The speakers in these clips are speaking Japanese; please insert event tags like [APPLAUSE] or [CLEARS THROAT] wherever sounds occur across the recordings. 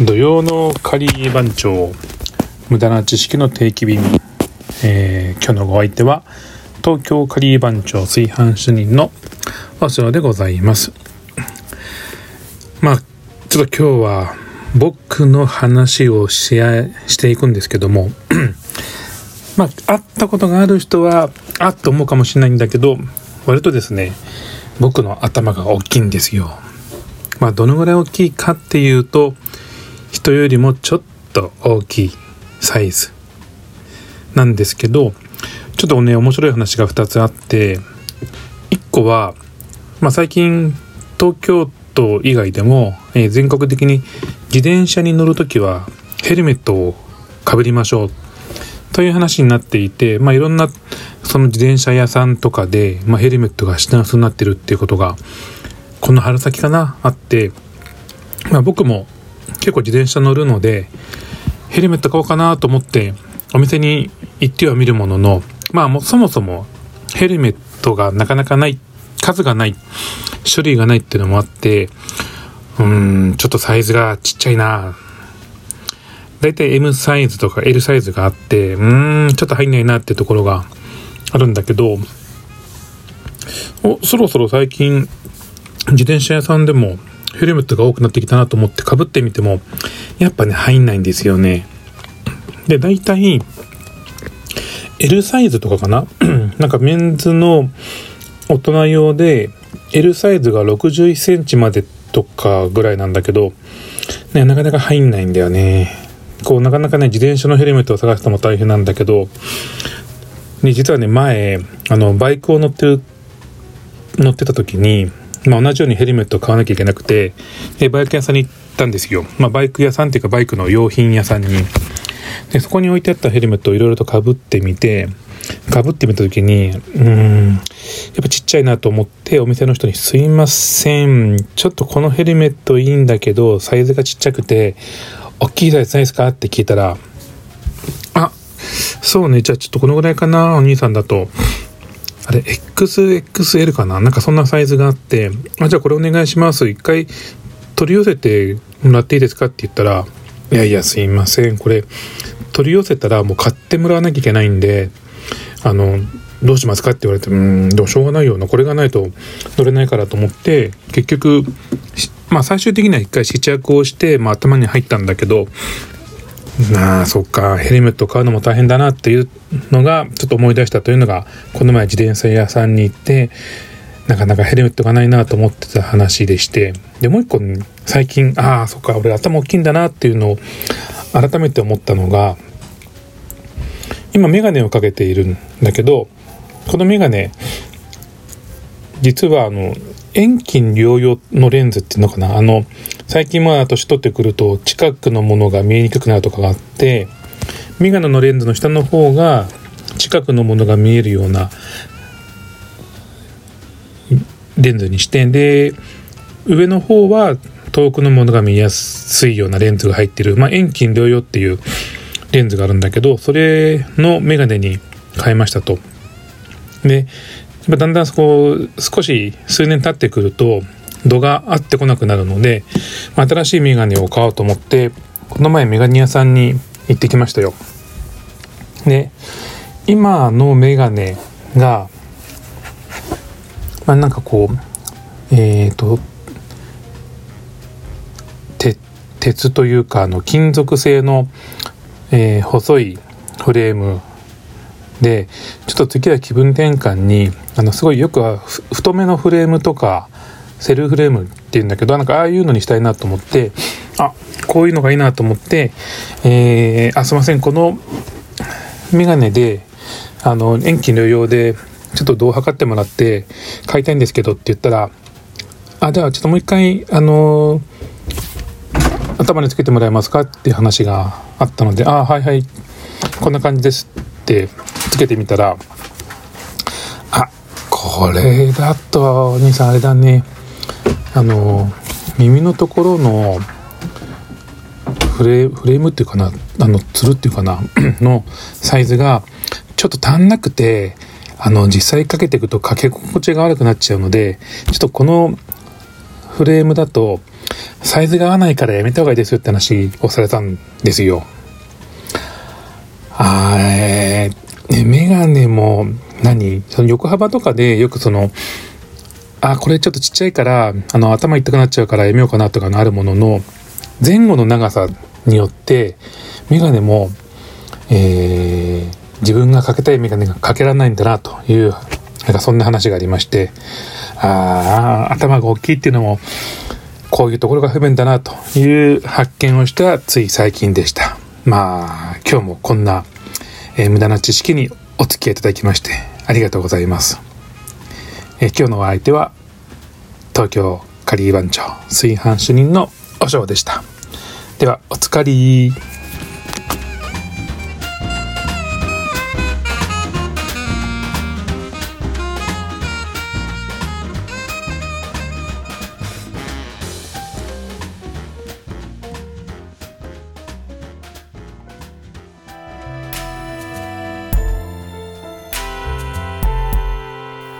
土曜のカリー番長無駄な知識の定期便、えー、今日のご相手は東京カリー番長炊飯主任のお城でございます。まあちょっと今日は僕の話をししていくんですけども [CLEARS THROAT] まあ会ったことがある人はあっと思うかもしれないんだけど割とですね僕の頭が大きいんですよ。まあどのぐらい大きいかっていうと人よりもちょっと大きいサイズ。なんですけどちょっとね面白い話が2つあって1個は、まあ、最近東京都以外でも、えー、全国的に自転車に乗る時はヘルメットをかぶりましょう。という話になっていて、まあ、いろんなその自転車屋さんとかで、まあ、ヘルメットが品薄になってるっていうことがこの春先かなあって、まあ、僕も結構自転車乗るのでヘルメット買おうかなと思ってお店に行ってはみるもののまあもうそもそもヘルメットがなかなかない数がない種類がないっていうのもあってうーんちょっとサイズがちっちゃいな。だいたい M サイズとか L サイズがあってうーんちょっと入んないなってところがあるんだけどおそろそろ最近自転車屋さんでもヘルメットが多くなってきたなと思ってかぶってみてもやっぱね入んないんですよねで大体 L サイズとかかな？[CLEARS THROAT] なんかメンズの大人用で L サイズが61センチまでとかぐらいなんだけど、ね、なかなか入んないんだよね。こう、なかなかね、自転車のヘルメットを探しても大変なんだけど、ね、実はね、前、あの、バイクを乗ってる、乗ってた時に、まあ、同じようにヘルメットを買わなきゃいけなくて、で、バイク屋さんに行ったんですよ。まあ、バイク屋さんっていうか、バイクの用品屋さんに。で、そこに置いてあったヘルメットをいろいろとかぶってみて、かぶってみた時に、うん、やっぱちっちゃいなと思ってお店の人にすいません、ちょっとこのヘルメットいいんだけど、サイズがちっちゃくて、大きいサイズないですか？って聞いたら、あ、そうね、じゃあちょっとこのぐらいかな、お兄さんだと。あれ、XXL かな？なんかそんなサイズがあって、あ、じゃあこれお願いします。一回取り寄せてもらっていいですかって言ったら、いやいや、すいません。これ、取り寄せたらもう買ってもらわなきゃいけないんで、あの、どうしますかって言われて、うん、でもしょうがないような、これがないと乗れないからと思って、結局、まあ最終的には一回試着をして、まあ頭に入ったんだけど、なあ、そっか、ヘルメット買うのも大変だなっていうのが、ちょっと思い出したというのが、この前自転車屋さんに行って、なかなかヘルメットがないなと思ってた話でして、で、もう一個、最近、ああ、そっか、俺頭大きいんだなっていうのを改めて思ったのが、今メガネをかけているんだけどこのメガネ実はあの遠近両用のレンズっていうのかな？あの最近まあ年取ってくると近くのものが見えにくくなるとかがあってメガネのレンズの下の方が近くのものが見えるようなレンズにしてで上の方は遠くのものが見やすいようなレンズが入ってる、まあ、遠近両用っていうレンズがあるんだけど、それのメガネに変えましたと。で、だんだんこ、少し数年経ってくると、度が合ってこなくなるので、まあ新しいメガネを買おうと思って、この前メガネ屋さんに行ってきましたよ。で、今のメガネが、まあなんかこう、えっ、と鉄というかあの金属製の、えー、細いフレームでちょっと次は気分転換にあのすごいよくは太めのフレームとかセルフレームっていうんだけどなんかああいうのにしたいなと思ってあこういうのがいいなと思って、えー、あすいませんこのメガネであの遠近療養でちょっと度を測ってもらって買いたいんですけどって言ったらあじゃあちょっともう一回あの頭につけてもらえますかっていう話があったのでああはいはいこんな感じですってつけてみたらあこれだとお兄さんあれだねあの耳のところのフレームっていうかなあのつるっていうかな [CLEARS THROAT] のサイズがちょっと足んなくてあの実際かけていくとかけ心地が悪くなっちゃうのでちょっとこのフレームだとサイズが合わないからやめた方がいいですよって話をされたんですよ。あえー、メガネも何？その横幅とかでよくそのあこれちょっとちっちゃいからあの頭痛くなっちゃうからやめようかなとかのあるものの前後の長さによってメガネも、えー、自分がかけたいメガネがかけられないんだなというなんかそんな話がありましてああ頭が大きいっていうのもこういうところが不便だなという発見をしたつい最近でした。まあ今日もこんな、えー、無駄な知識にお付き合いいただきましてありがとうございます。え今日のお相手は東京カリー番長炊飯主任のお嬢でした。ではおつかり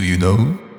Do you know?